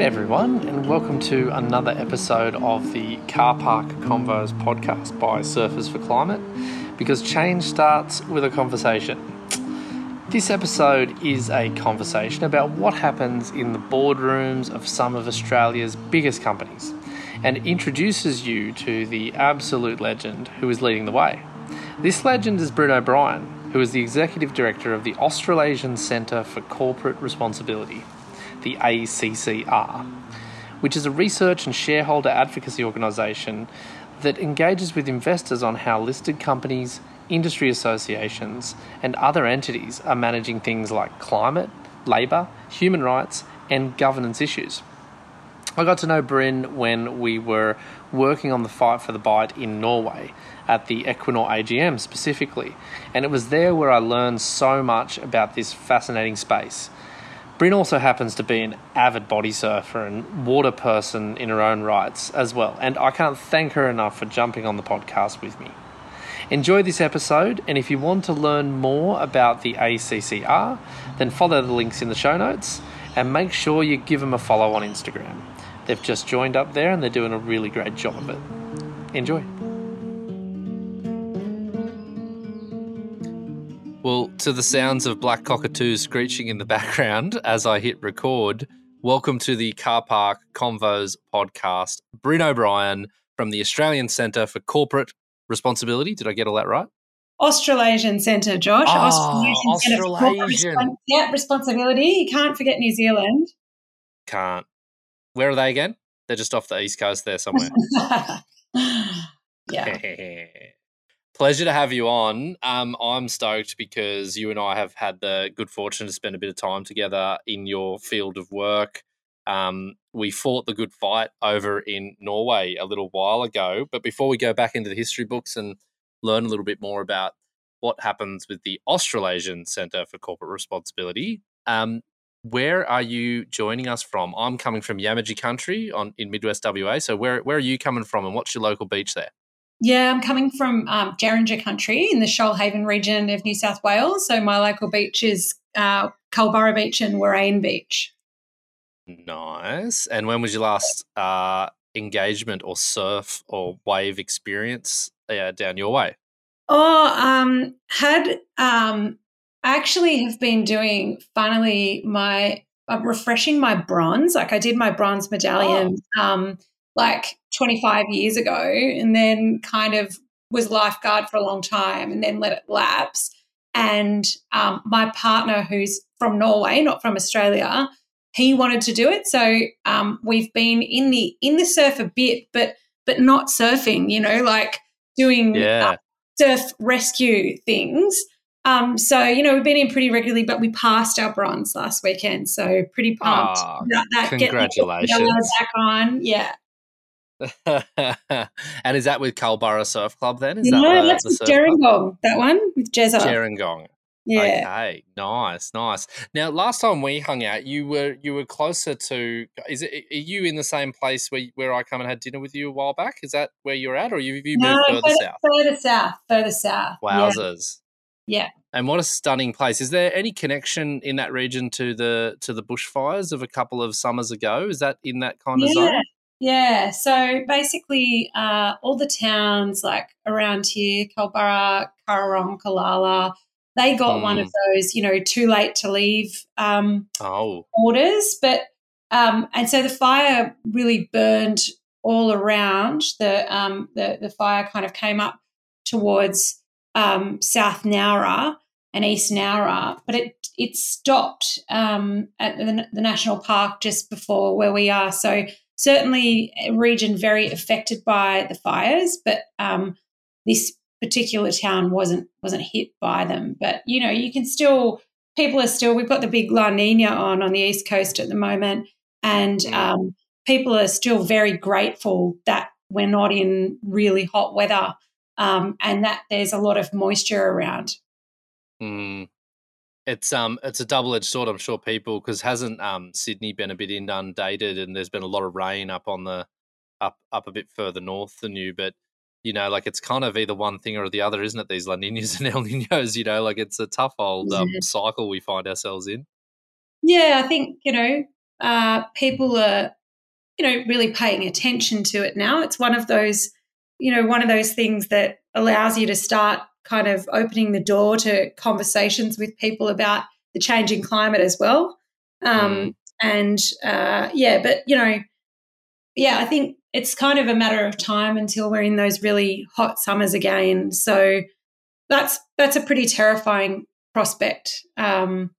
G'day, everyone, and welcome to another episode of the Car Park Convos podcast by Surfers for Climate because change starts with a conversation. This episode is a conversation about what happens in the boardrooms of some of Australia's biggest companies and introduces you to the absolute legend who is leading the way. This legend is Brynn O'Brien, who is the executive director of the Australasian Centre for Corporate Responsibility the ACCR, which is a research and shareholder advocacy organisation that engages with investors on how listed companies, industry associations, and other entities are managing things like climate, labour, human rights, and governance issues. I got to know Brynn when we were working on the fight for the Bight in Norway at the Equinor AGM specifically, and it was there where I learned so much about this fascinating space Brynn also happens to be an avid body surfer and water person in her own rights as well, and I can't thank her enough for jumping on the podcast with me. Enjoy this episode, and if you want to learn more about the ACCR, then follow the links in the show notes and make sure you give them a follow on Instagram. They've just joined up there and they're doing a really great job of it. Enjoy. Well, to the sounds of black cockatoos screeching in the background as I hit record, welcome to the Car Park Convos podcast. Brynn O'Brien from the Australian Centre for Corporate Responsibility. Did I get all that right? Australasian Centre, Josh. Oh, Australasian. Respons- yeah, responsibility. You can't forget New Zealand. Can't. Where are they again? They're just off the east coast there somewhere. yeah. Pleasure to have you on. Um, I'm stoked because you and I have had the good fortune to spend a bit of time together in your field of work. Um, we fought the good fight over in Norway a little while ago. But before we go back into the history books and learn a little bit more about what happens with the Australasian Centre for Corporate Responsibility, um, where are you joining us from? I'm coming from Yamatji country on in Midwest WA. So where where are you coming from, and what's your local beach there? Yeah, I'm coming from um, country in the Shoalhaven region of New South Wales. So my local beach is uh, Culburra Beach and Warrain Beach. Nice. And when was your last uh, engagement or surf or wave experience uh, down your way? Oh, um, had um, actually have been doing finally my uh, refreshing my bronze. Like I did my bronze medallion. Oh. Um, like 25 years ago and then kind of was lifeguard for a long time and then let it lapse. And um, my partner, who's from Norway, not from Australia, he wanted to do it. So um, we've been in the in the surf a bit, but but not surfing. You know, like doing yeah. uh, surf rescue things. Um, so you know we've been in pretty regularly, but we passed our bronze last weekend, so pretty pumped. Oh, that, that congratulations! back on, yeah. and is that with Culburra Surf Club then? Is no, that that's with Gerringong, that one with Jezza. Gerringong. Yeah. Okay. Nice, nice. Now, last time we hung out, you were you were closer to. Is it? Are you in the same place where where I come and had dinner with you a while back? Is that where you're at, or have you moved no, further, further south? Further south. Further south. Wowzers. Yeah. yeah. And what a stunning place! Is there any connection in that region to the to the bushfires of a couple of summers ago? Is that in that kind of yeah. zone? Yeah, so basically, uh, all the towns like around here, Culburra, Currarong, Callala, they got mm. one of hmm. those, you know, too late to leave um, oh. orders. But um, and so the fire really burned all around. The um, the the fire kind of came up towards um, South Nowra and East Nowra, but it it stopped um, at the, the national park just before where we are. So certainly a region very affected by the fires, but um, this particular town wasn't wasn't hit by them. But you know, you can still people are still. We've got the big La Nina on on the east coast at the moment, and mm. um, people are still very grateful that we're not in really hot weather, um, and that there's a lot of moisture around. Mm it's um it's a double edged sword. I'm sure people because hasn't um Sydney been a bit inundated and there's been a lot of rain up on the up up a bit further north than you, but you know, like it's kind of either one thing or the other, isn't it? These La Ninas and El Ninos, you know, like it's a tough old um, cycle we find ourselves in. Yeah, I think you know uh, people are, you know, really paying attention to it now. It's one of those, you know, one of those things that allows you to start kind of opening the door to conversations with people about the changing climate as well. Um, mm. And uh, yeah, but you know, yeah, I think it's kind of a matter of time until we're in those really hot summers again. So that's that's a pretty terrifying prospect. Um,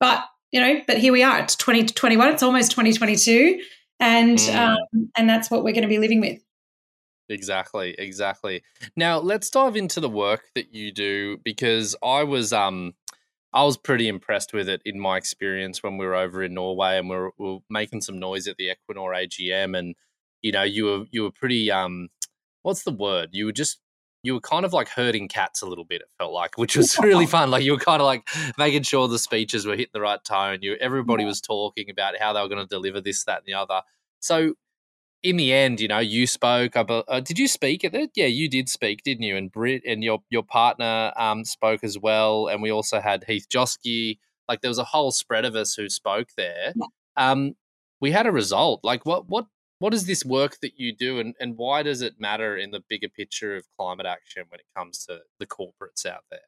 but you know, but here we are. It's 2021. It's almost 2022, and mm. um, and that's what we're going to be living with. Exactly, exactly. Now let's dive into the work that you do because I was um I was pretty impressed with it in my experience when we were over in Norway and we were, we were making some noise at the Equinor AGM and you know you were you were pretty um what's the word you were just you were kind of like herding cats a little bit. It felt like, which was really fun. Like you were kind of like making sure the speeches were hitting the right tone. You everybody was talking about how they were going to deliver this, that, and the other. So in the end, you know, you spoke. Uh, did you speak at? Yeah, you did speak, didn't you? And Brit and your your partner um, spoke as well. And we also had Heath Joske. Like there was a whole spread of us who spoke there. Yeah. Um, we had a result. Like what what what is this work that you do, and and why does it matter in the bigger picture of climate action when it comes to the corporates out there?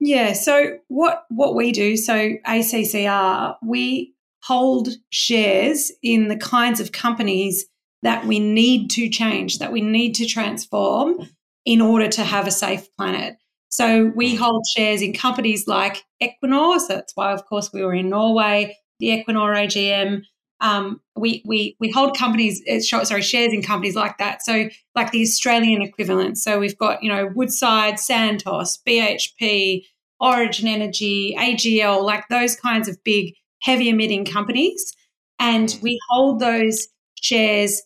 Yeah. So what what we do? So ACCR we hold shares in the kinds of companies that we need to change, that we need to transform in order to have a safe planet. So we mm. hold shares in companies like Equinor. So that's why, of course, we were in Norway, the Equinor AGM. Um, we, we, we hold companies, uh, sorry, shares in companies like that. So like the Australian equivalent. So we've got, you know, Woodside, Santos, BHP, Origin Energy, AGL, like those kinds of big, heavy emitting companies. And mm. we hold those shares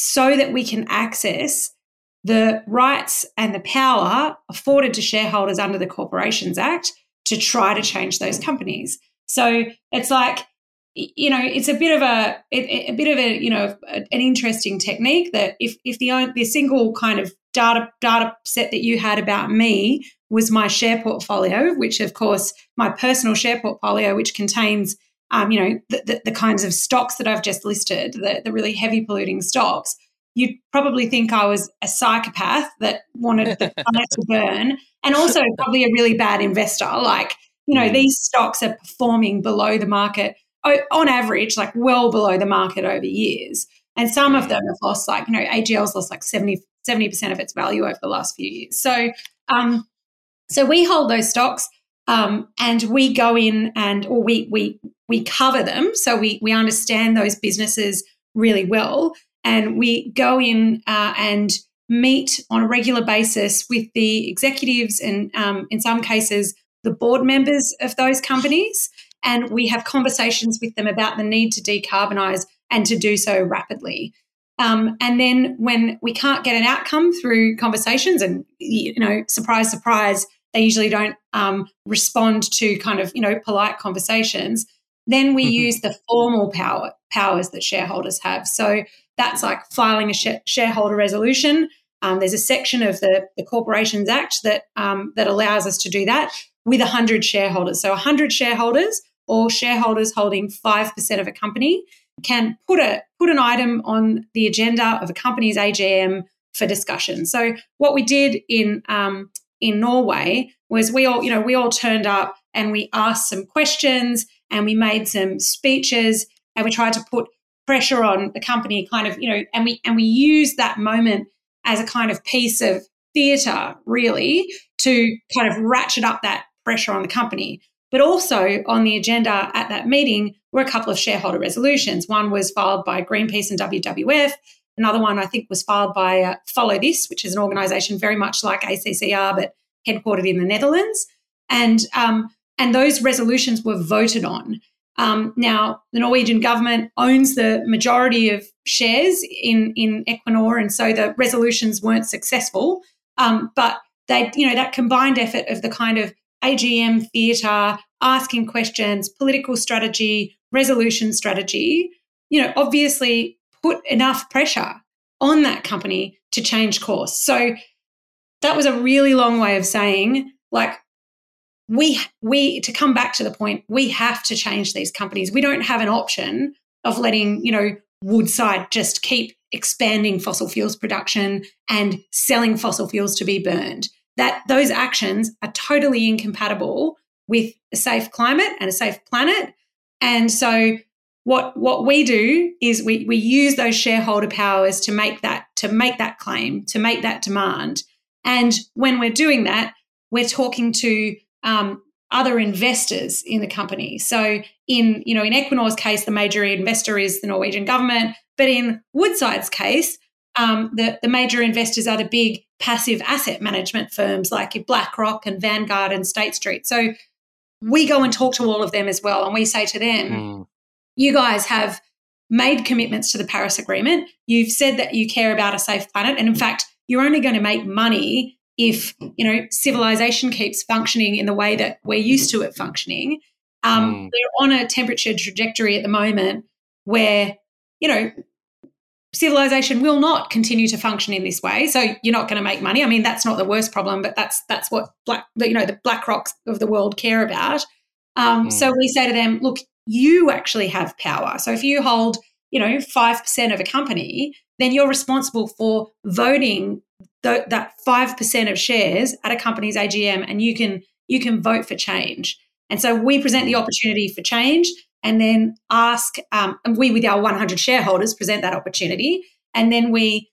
so that we can access the rights and the power afforded to shareholders under the Corporations Act to try to change those companies. So it's like, you know, it's a bit of a a bit of a you know an interesting technique that if if the the single kind of data data set that you had about me was my share portfolio, which of course my personal share portfolio, which contains um, you know, the, the, the, kinds of stocks that I've just listed, the, the really heavy polluting stocks, you'd probably think I was a psychopath that wanted the planet to burn, and also probably a really bad investor. Like, you know, mm. these stocks are performing below the market on average, like well below the market over years. And some of them have lost, like, you know, AGL's lost like 70, 70% of its value over the last few years. So, um, so we hold those stocks. Um, and we go in and or we we we cover them so we we understand those businesses really well. And we go in uh, and meet on a regular basis with the executives and um, in some cases the board members of those companies. And we have conversations with them about the need to decarbonize and to do so rapidly. Um, and then when we can't get an outcome through conversations and you know surprise surprise they usually don't um, respond to kind of you know polite conversations then we mm-hmm. use the formal power powers that shareholders have so that's like filing a sh- shareholder resolution um, there's a section of the, the corporations act that um, that allows us to do that with 100 shareholders so 100 shareholders or shareholders holding 5% of a company can put a put an item on the agenda of a company's AGM for discussion. So what we did in um, in Norway was we all, you know, we all turned up and we asked some questions and we made some speeches and we tried to put pressure on the company kind of, you know, and we and we used that moment as a kind of piece of theatre really to kind of ratchet up that pressure on the company. But also on the agenda at that meeting were a couple of shareholder resolutions. One was filed by Greenpeace and WWF. Another one, I think, was filed by uh, Follow This, which is an organisation very much like ACCR, but headquartered in the Netherlands. And um, and those resolutions were voted on. Um, now, the Norwegian government owns the majority of shares in in Equinor, and so the resolutions weren't successful. Um, but they, you know, that combined effort of the kind of AGM theatre, asking questions, political strategy, resolution strategy, you know, obviously put enough pressure on that company to change course. So that was a really long way of saying like we we to come back to the point we have to change these companies. We don't have an option of letting, you know, Woodside just keep expanding fossil fuels production and selling fossil fuels to be burned. That those actions are totally incompatible with a safe climate and a safe planet. And so what what we do is we we use those shareholder powers to make that to make that claim, to make that demand. And when we're doing that, we're talking to um, other investors in the company. So in you know in Equinor's case, the major investor is the Norwegian government, but in Woodside's case, um, the the major investors are the big passive asset management firms like BlackRock and Vanguard and State Street. So we go and talk to all of them as well, and we say to them, mm. "You guys have." Made commitments to the Paris Agreement. You've said that you care about a safe planet. And in fact, you're only going to make money if you know civilization keeps functioning in the way that we're used to it functioning. Um, mm. We're on a temperature trajectory at the moment where you know civilization will not continue to function in this way. So you're not going to make money. I mean, that's not the worst problem, but that's that's what black you know the black rocks of the world care about. Um, mm. So we say to them, look, you actually have power. So if you hold you know five percent of a company, then you're responsible for voting th- that 5% of shares at a company's AGM and you can you can vote for change. And so we present the opportunity for change and then ask, um, and we with our 100 shareholders present that opportunity. And then we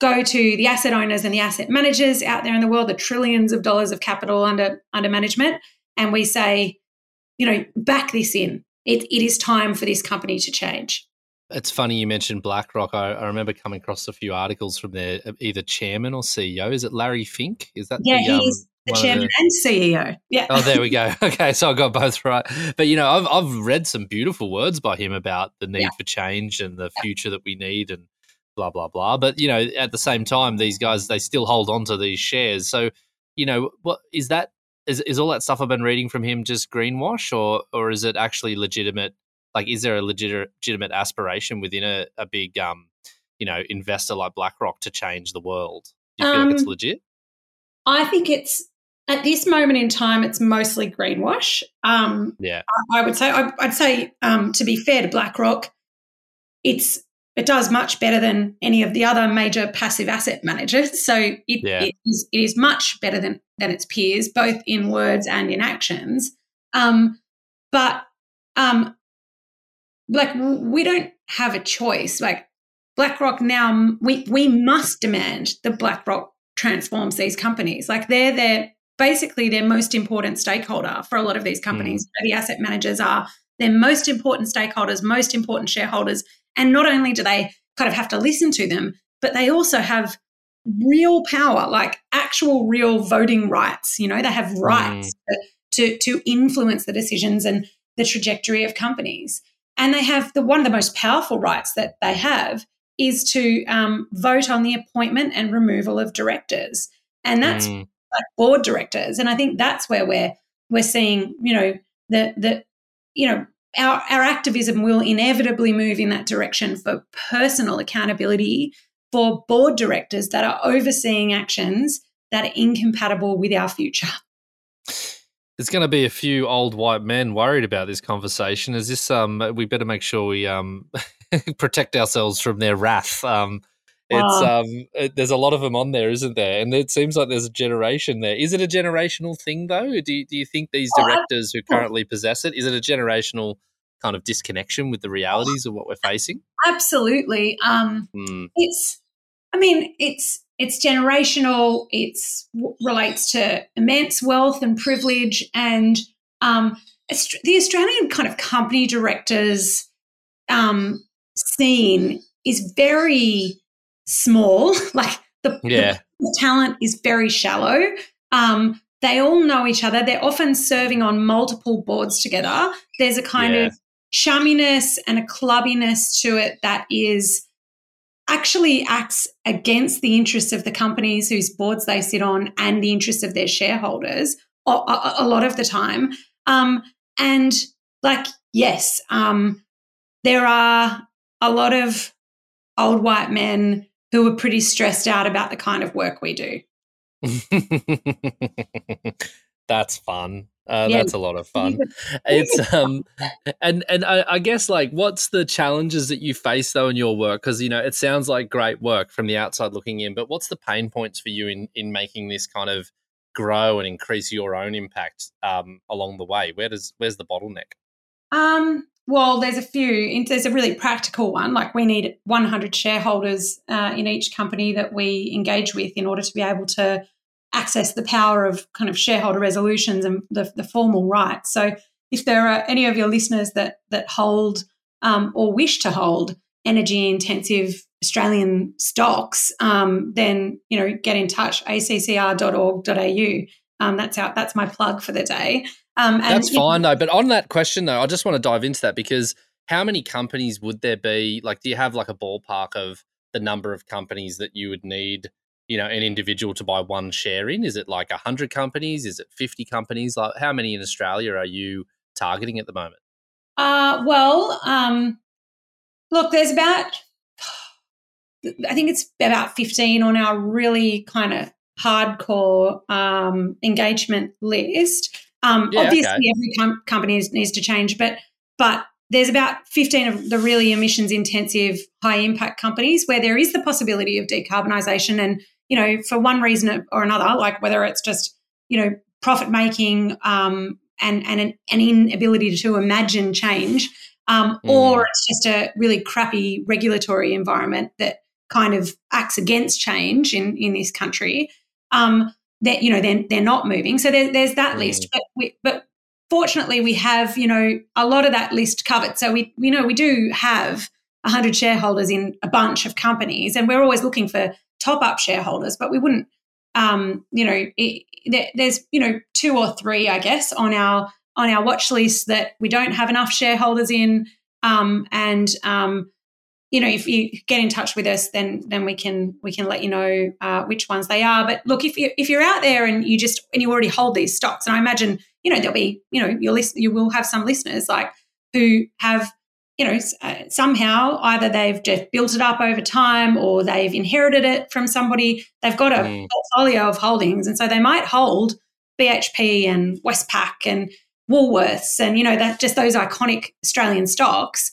go to the asset owners and the asset managers out there in the world, the trillions of dollars of capital under, under management. And we say, you know, back this in. It, it is time for this company to change. It's funny you mentioned BlackRock. I, I, remember coming across a few articles from their uh, either chairman or CEO. Is it Larry Fink? Is that yeah? The, he's um, the chairman the... and CEO. Yeah. Oh, there we go. Okay, so I got both right. But you know, I've I've read some beautiful words by him about the need yeah. for change and the future that we need and blah blah blah. But you know, at the same time, these guys they still hold on to these shares. So you know, what is that? Is is all that stuff I've been reading from him just greenwash, or or is it actually legitimate? Like is there a legit, legitimate aspiration within a, a big um you know investor like BlackRock to change the world? Do you feel um, like it's um, legit? I think it's at this moment in time, it's mostly greenwash. Um, yeah, I, I would say. I, would say um, to be fair to BlackRock, it's it does much better than any of the other major passive asset managers. So it, yeah. it, is, it is much better than than its peers, both in words and in actions. Um, but um, like we don't have a choice. Like BlackRock now, we we must demand that BlackRock transforms these companies. Like they're their basically their most important stakeholder for a lot of these companies. Mm. The asset managers are their most important stakeholders, most important shareholders, and not only do they kind of have to listen to them, but they also have real power, like actual real voting rights. You know, they have rights mm. to to influence the decisions and the trajectory of companies. And they have the one of the most powerful rights that they have is to um, vote on the appointment and removal of directors, and that's mm. like board directors. And I think that's where we're we're seeing, you know, the the you know our our activism will inevitably move in that direction for personal accountability for board directors that are overseeing actions that are incompatible with our future there's going to be a few old white men worried about this conversation. Is this um? We better make sure we um protect ourselves from their wrath. Um, it's um, it, there's a lot of them on there, isn't there? And it seems like there's a generation there. Is it a generational thing though? Do you, do you think these directors who currently possess it is it a generational kind of disconnection with the realities of what we're facing? Absolutely. Um, mm. it's. I mean, it's it's generational. It's relates to immense wealth and privilege, and um, the Australian kind of company directors um, scene is very small. Like the, yeah. the talent is very shallow. Um, they all know each other. They're often serving on multiple boards together. There's a kind yeah. of chumminess and a clubbiness to it that is actually acts against the interests of the companies whose boards they sit on and the interests of their shareholders a, a, a lot of the time. Um, and like, yes, um, there are a lot of old white men who are pretty stressed out about the kind of work we do. That's fun. Uh, yeah. That's a lot of fun. it's um, and and I, I, guess like, what's the challenges that you face though in your work? Because you know, it sounds like great work from the outside looking in, but what's the pain points for you in in making this kind of grow and increase your own impact um, along the way? Where does where's the bottleneck? Um, well, there's a few. There's a really practical one. Like we need 100 shareholders uh, in each company that we engage with in order to be able to access the power of kind of shareholder resolutions and the, the formal rights. So, if there are any of your listeners that that hold um, or wish to hold energy intensive Australian stocks, um, then you know get in touch accr.org.au. Um, that's out. That's my plug for the day. Um, That's fine though. But on that question though, I just want to dive into that because how many companies would there be? Like, do you have like a ballpark of the number of companies that you would need? You know, an individual to buy one share in? Is it like hundred companies? Is it fifty companies? Like, how many in Australia are you targeting at the moment? Uh, well, um, look, there's about I think it's about 15 on our really kind of hardcore um, engagement list. Um, yeah, obviously, okay. every com- company needs to change, but but there's about 15 of the really emissions intensive, high impact companies where there is the possibility of decarbonisation, and you know, for one reason or another, like whether it's just you know profit making um, and and an, an, inability to imagine change, um, mm. or it's just a really crappy regulatory environment that kind of acts against change in in this country. Um, that you know they're, they're not moving so there, there's that mm. list but we, but fortunately we have you know a lot of that list covered so we you know we do have 100 shareholders in a bunch of companies and we're always looking for top up shareholders but we wouldn't um, you know it, there, there's you know two or three i guess on our on our watch list that we don't have enough shareholders in um, and um, you know, if you get in touch with us, then then we can we can let you know uh, which ones they are. But look, if you if you're out there and you just and you already hold these stocks, and I imagine you know there'll be you know you list you will have some listeners like who have you know uh, somehow either they've just built it up over time or they've inherited it from somebody. They've got a mm. portfolio of holdings, and so they might hold BHP and Westpac and Woolworths and you know that just those iconic Australian stocks.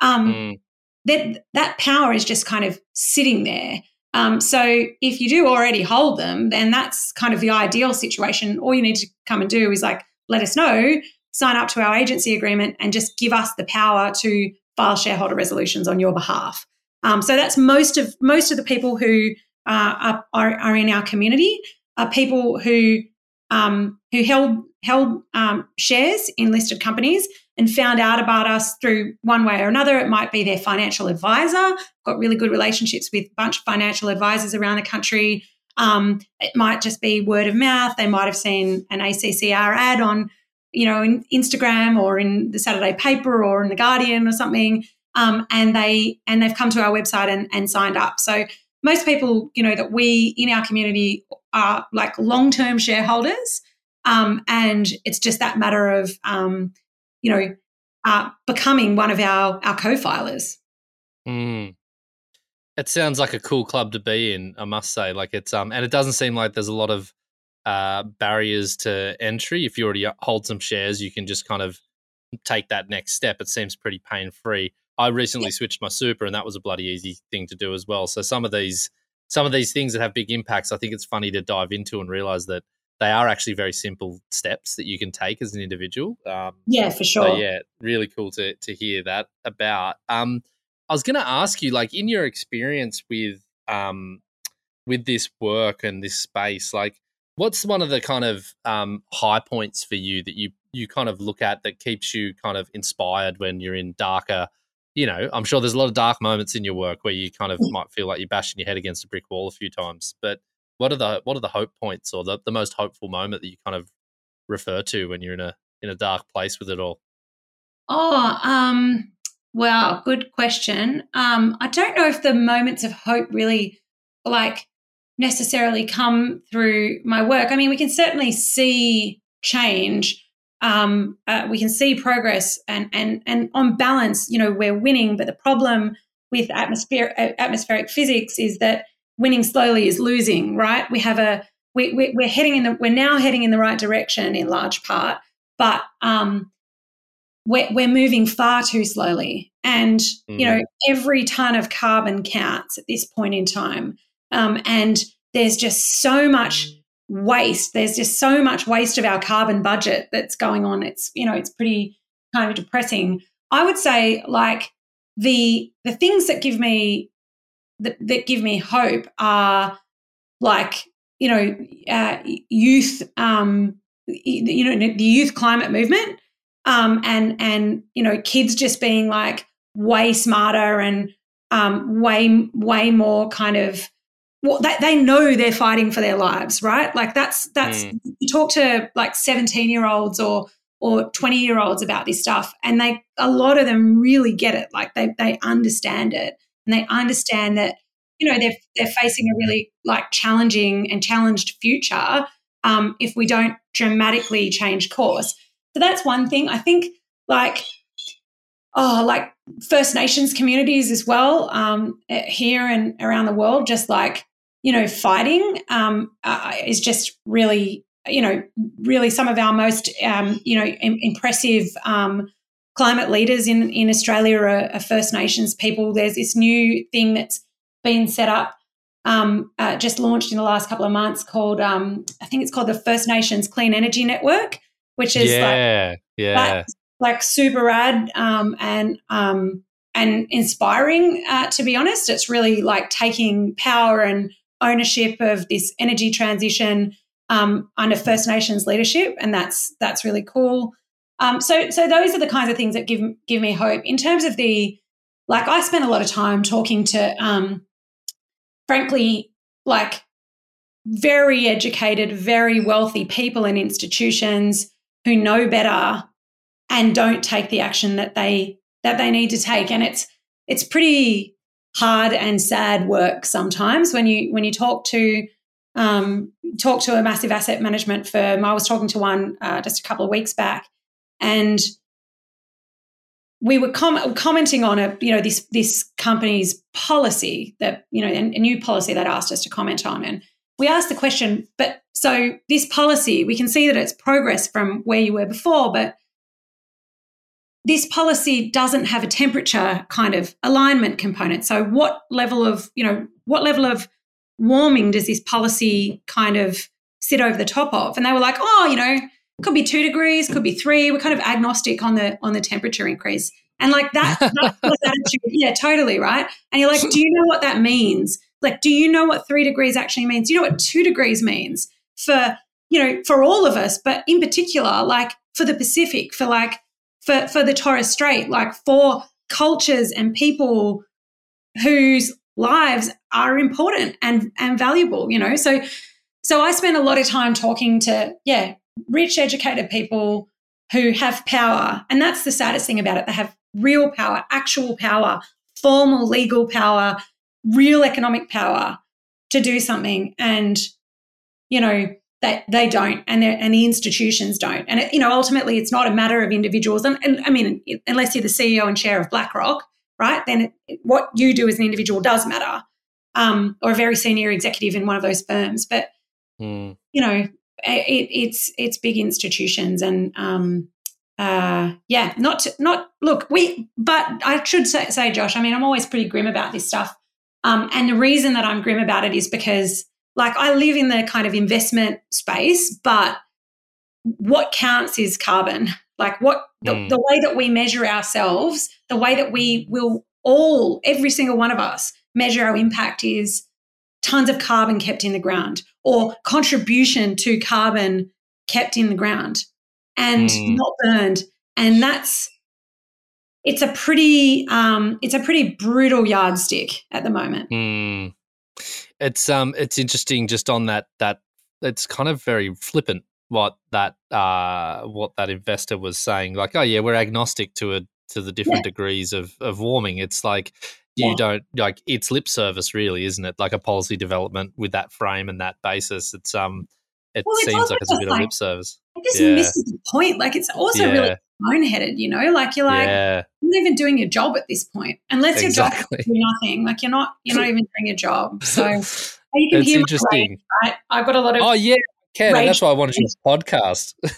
Um, mm that that power is just kind of sitting there. Um, so if you do already hold them, then that's kind of the ideal situation. All you need to come and do is like let us know, sign up to our agency agreement, and just give us the power to file shareholder resolutions on your behalf. Um, so that's most of most of the people who uh, are, are in our community are people who um, who held held um, shares in listed companies and found out about us through one way or another. It might be their financial advisor, got really good relationships with a bunch of financial advisors around the country. Um, it might just be word of mouth. They might have seen an ACCR ad on, you know, in Instagram or in the Saturday paper or in the Guardian or something, um, and they and they've come to our website and, and signed up. So most people, you know, that we in our community are like long term shareholders, um, and it's just that matter of um, you know, uh, becoming one of our our co-filers. Mm. It sounds like a cool club to be in, I must say. Like it's um, and it doesn't seem like there's a lot of uh, barriers to entry. If you already hold some shares, you can just kind of take that next step. It seems pretty pain free. I recently yeah. switched my super, and that was a bloody easy thing to do as well. So some of these some of these things that have big impacts, I think it's funny to dive into and realize that they are actually very simple steps that you can take as an individual. Um, yeah, for sure. So yeah, really cool to to hear that about. Um, I was going to ask you, like, in your experience with um, with this work and this space, like, what's one of the kind of um, high points for you that you you kind of look at that keeps you kind of inspired when you're in darker you know, I'm sure there's a lot of dark moments in your work where you kind of mm. might feel like you're bashing your head against a brick wall a few times. But what are the what are the hope points or the, the most hopeful moment that you kind of refer to when you're in a in a dark place with it all? Oh, um, well, good question. Um, I don't know if the moments of hope really like necessarily come through my work. I mean, we can certainly see change. Um, uh, we can see progress, and and and on balance, you know, we're winning. But the problem with atmosphere, atmospheric physics is that winning slowly is losing, right? We have a we, we, we're heading in the we're now heading in the right direction in large part, but um, we're, we're moving far too slowly. And, you know, mm. every ton of carbon counts at this point in time. Um, and there's just so much waste. There's just so much waste of our carbon budget that's going on. It's, you know, it's pretty kind of depressing. I would say like the the things that give me that, that give me hope are like you know uh, youth um, you know the youth climate movement um, and and you know kids just being like way smarter and um, way way more kind of well, they, they know they're fighting for their lives, right? Like that's that's mm. you talk to like 17 year olds or or 20 year olds about this stuff and they a lot of them really get it like they they understand it and they understand that you know they're they're facing a really like challenging and challenged future um, if we don't dramatically change course so that's one thing i think like oh like first nations communities as well um, eh, here and around the world just like you know fighting um, uh, is just really you know, really some of our most, um, you know, Im- impressive um, climate leaders in, in Australia are, are, First Nations people. There's this new thing that's been set up, um, uh, just launched in the last couple of months called, um, I think it's called the First Nations Clean Energy Network, which is yeah, like, yeah. like super rad um, and um, and inspiring. Uh, to be honest, it's really like taking power and ownership of this energy transition um, under First Nations leadership, and that's that's really cool. Um, so so those are the kinds of things that give give me hope in terms of the like. I spent a lot of time talking to, um, frankly, like very educated, very wealthy people and institutions who know better and don't take the action that they that they need to take, and it's it's pretty hard and sad work sometimes when you when you talk to um, talk to a massive asset management firm. I was talking to one uh, just a couple of weeks back, and we were com- commenting on a you know this this company's policy that you know a, a new policy that asked us to comment on, and we asked the question, but so this policy we can see that it's progress from where you were before, but this policy doesn't have a temperature kind of alignment component. So what level of you know what level of warming does this policy kind of sit over the top of? And they were like, oh, you know, could be two degrees, could be three. We're kind of agnostic on the on the temperature increase. And like that, that attitude, yeah, totally, right? And you're like, do you know what that means? Like, do you know what three degrees actually means? Do you know what two degrees means for, you know, for all of us, but in particular, like for the Pacific, for like for for the Torres Strait, like for cultures and people whose lives are important and and valuable you know? So so i spend a lot of time talking to yeah rich educated people who have power. And that's the saddest thing about it. They have real power actual power formal legal power real economic power to do something. And you know that they don't and and the institutions don't and it, you know ultimately it's not a matter of individuals and, and i mean unless you're the ceo and chair of blackrock right? Then it, what you do as an individual does matter, um, or a very senior executive in one of those firms. But mm. you know, it, it's it's big institutions, and um, uh, yeah, not to, not look we. But I should say, say, Josh. I mean, I'm always pretty grim about this stuff, um, and the reason that I'm grim about it is because, like, I live in the kind of investment space, but what counts is carbon like what the, mm. the way that we measure ourselves, the way that we will all, every single one of us, measure our impact is tons of carbon kept in the ground or contribution to carbon kept in the ground and mm. not burned. And that's it's a pretty um, it's a pretty brutal yardstick at the moment. Mm. It's um it's interesting just on that that it's kind of very flippant what that uh, what that investor was saying. Like, oh yeah, we're agnostic to a to the different yeah. degrees of of warming. It's like you yeah. don't like it's lip service, really, isn't it? Like a policy development with that frame and that basis. It's um, it well, seems like it's a bit like, of lip service. I guess yeah. misses the point. Like it's also really boneheaded, you know. Like you're like not even doing your job at this point, unless exactly. your job is nothing. Like you're not you're not even doing your job. So. You can it's hear interesting. Range, right? I've got a lot of oh yeah Ken, and that's why I wanted you on podcast.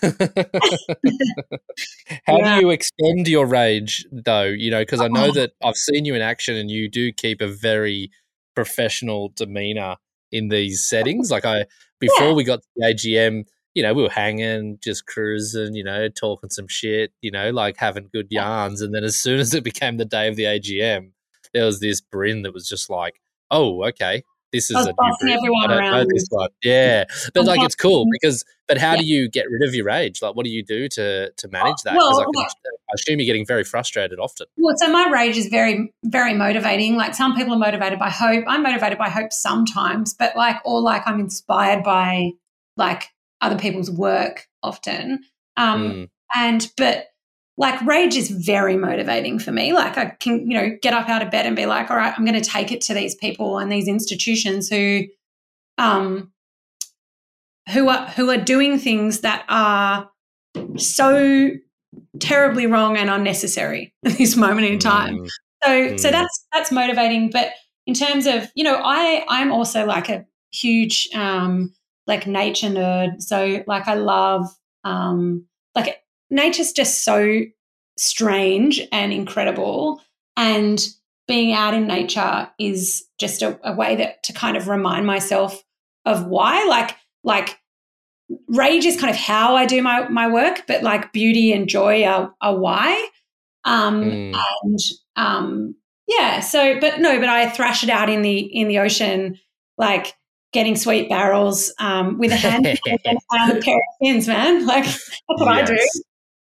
How yeah. do you expend your rage, though? You know, because I know oh. that I've seen you in action, and you do keep a very professional demeanor in these settings. Like I, before yeah. we got to the AGM, you know, we were hanging, just cruising, you know, talking some shit, you know, like having good yarns. And then as soon as it became the day of the AGM, there was this Brynn that was just like, "Oh, okay, this is a new everyone around. this one. Yeah, but like it's cool because. But how yeah. do you get rid of your rage? Like, what do you do to to uh, manage that? Well, I, can, I assume you're getting very frustrated often. Well, so my rage is very very motivating. Like some people are motivated by hope. I'm motivated by hope sometimes, but like or like I'm inspired by like other people's work often. Um, mm. And but like rage is very motivating for me. Like I can, you know, get up out of bed and be like, all right, I'm going to take it to these people and these institutions who, um, who are who are doing things that are so terribly wrong and unnecessary at this moment in time. Mm. So, mm. so that's that's motivating. But in terms of, you know, I I'm also like a huge um, like nature nerd. So, like, I love um, like nature's just so strange and incredible. And being out in nature is just a, a way that to kind of remind myself of why. Like, like rage is kind of how I do my, my work, but like beauty and joy are, are why. Um, mm. and um, yeah, so but no, but I thrash it out in the in the ocean, like getting sweet barrels um, with a hand and a pair of fins, man. Like that's what yes. I do.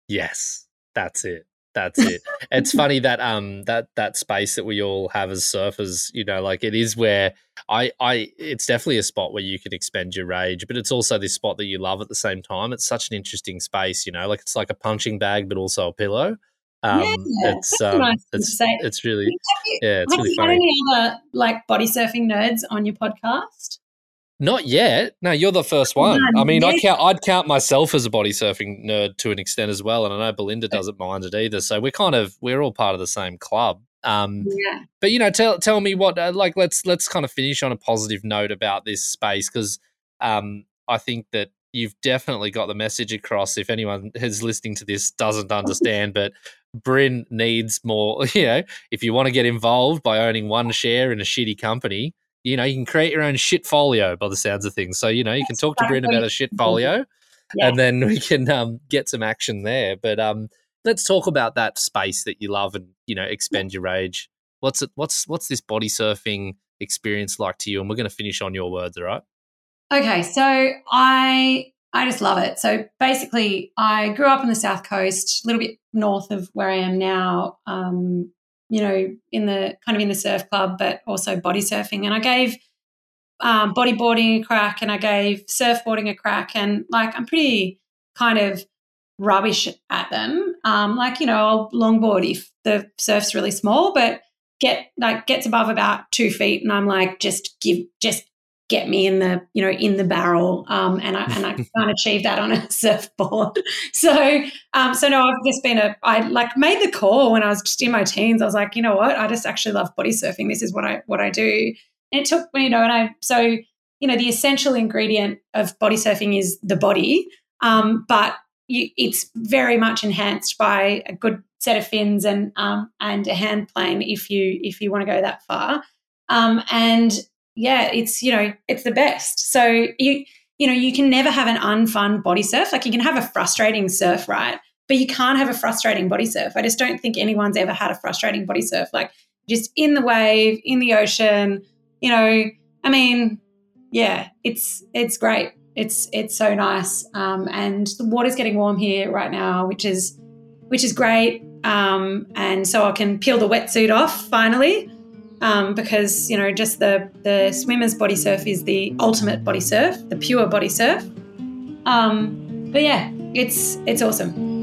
Yes, that's it. That's it. it's funny that um that that space that we all have as surfers, you know, like it is where I I it's definitely a spot where you can expend your rage, but it's also this spot that you love at the same time. It's such an interesting space, you know, like it's like a punching bag, but also a pillow. Um, yeah, it's um, nice it's it's really you, yeah, it's really funny. Any other like body surfing nerds on your podcast? Not yet. No, you're the first one. I mean, I count. I'd count myself as a body surfing nerd to an extent as well, and I know Belinda doesn't mind it either. So we're kind of we're all part of the same club. Um, yeah. But you know, tell tell me what uh, like let's let's kind of finish on a positive note about this space because um, I think that you've definitely got the message across. If anyone is listening to this doesn't understand, but Brynn needs more. You know, if you want to get involved by owning one share in a shitty company you know, you can create your own shit folio by the sounds of things. So, you know, you can talk to Brynn about a shit folio yeah. and then we can um, get some action there. But um, let's talk about that space that you love and, you know, expend your rage. What's it, what's, what's this body surfing experience like to you? And we're going to finish on your words, all right? Okay. So I, I just love it. So basically, I grew up on the South Coast, a little bit north of where I am now. Um, you know, in the kind of in the surf club, but also body surfing. And I gave um, bodyboarding a crack and I gave surfboarding a crack. And like, I'm pretty kind of rubbish at them. Um, like, you know, I'll longboard if the surf's really small, but get like gets above about two feet and I'm like, just give, just get me in the you know in the barrel um, and I and I can't achieve that on a surfboard. So um, so no I've just been a I like made the call when I was just in my teens. I was like you know what? I just actually love body surfing. This is what I what I do. And it took me you know and I so you know the essential ingredient of body surfing is the body um, but you, it's very much enhanced by a good set of fins and um, and a hand plane if you if you want to go that far. Um, and yeah, it's you know it's the best. So you you know you can never have an unfun body surf. Like you can have a frustrating surf, right? But you can't have a frustrating body surf. I just don't think anyone's ever had a frustrating body surf. Like just in the wave, in the ocean. You know, I mean, yeah, it's it's great. It's it's so nice, um, and the water's getting warm here right now, which is which is great. Um, and so I can peel the wetsuit off finally um, because you know just the the swimmer's body surf is the ultimate body surf, the pure body surf. Um, but yeah, it's it's awesome.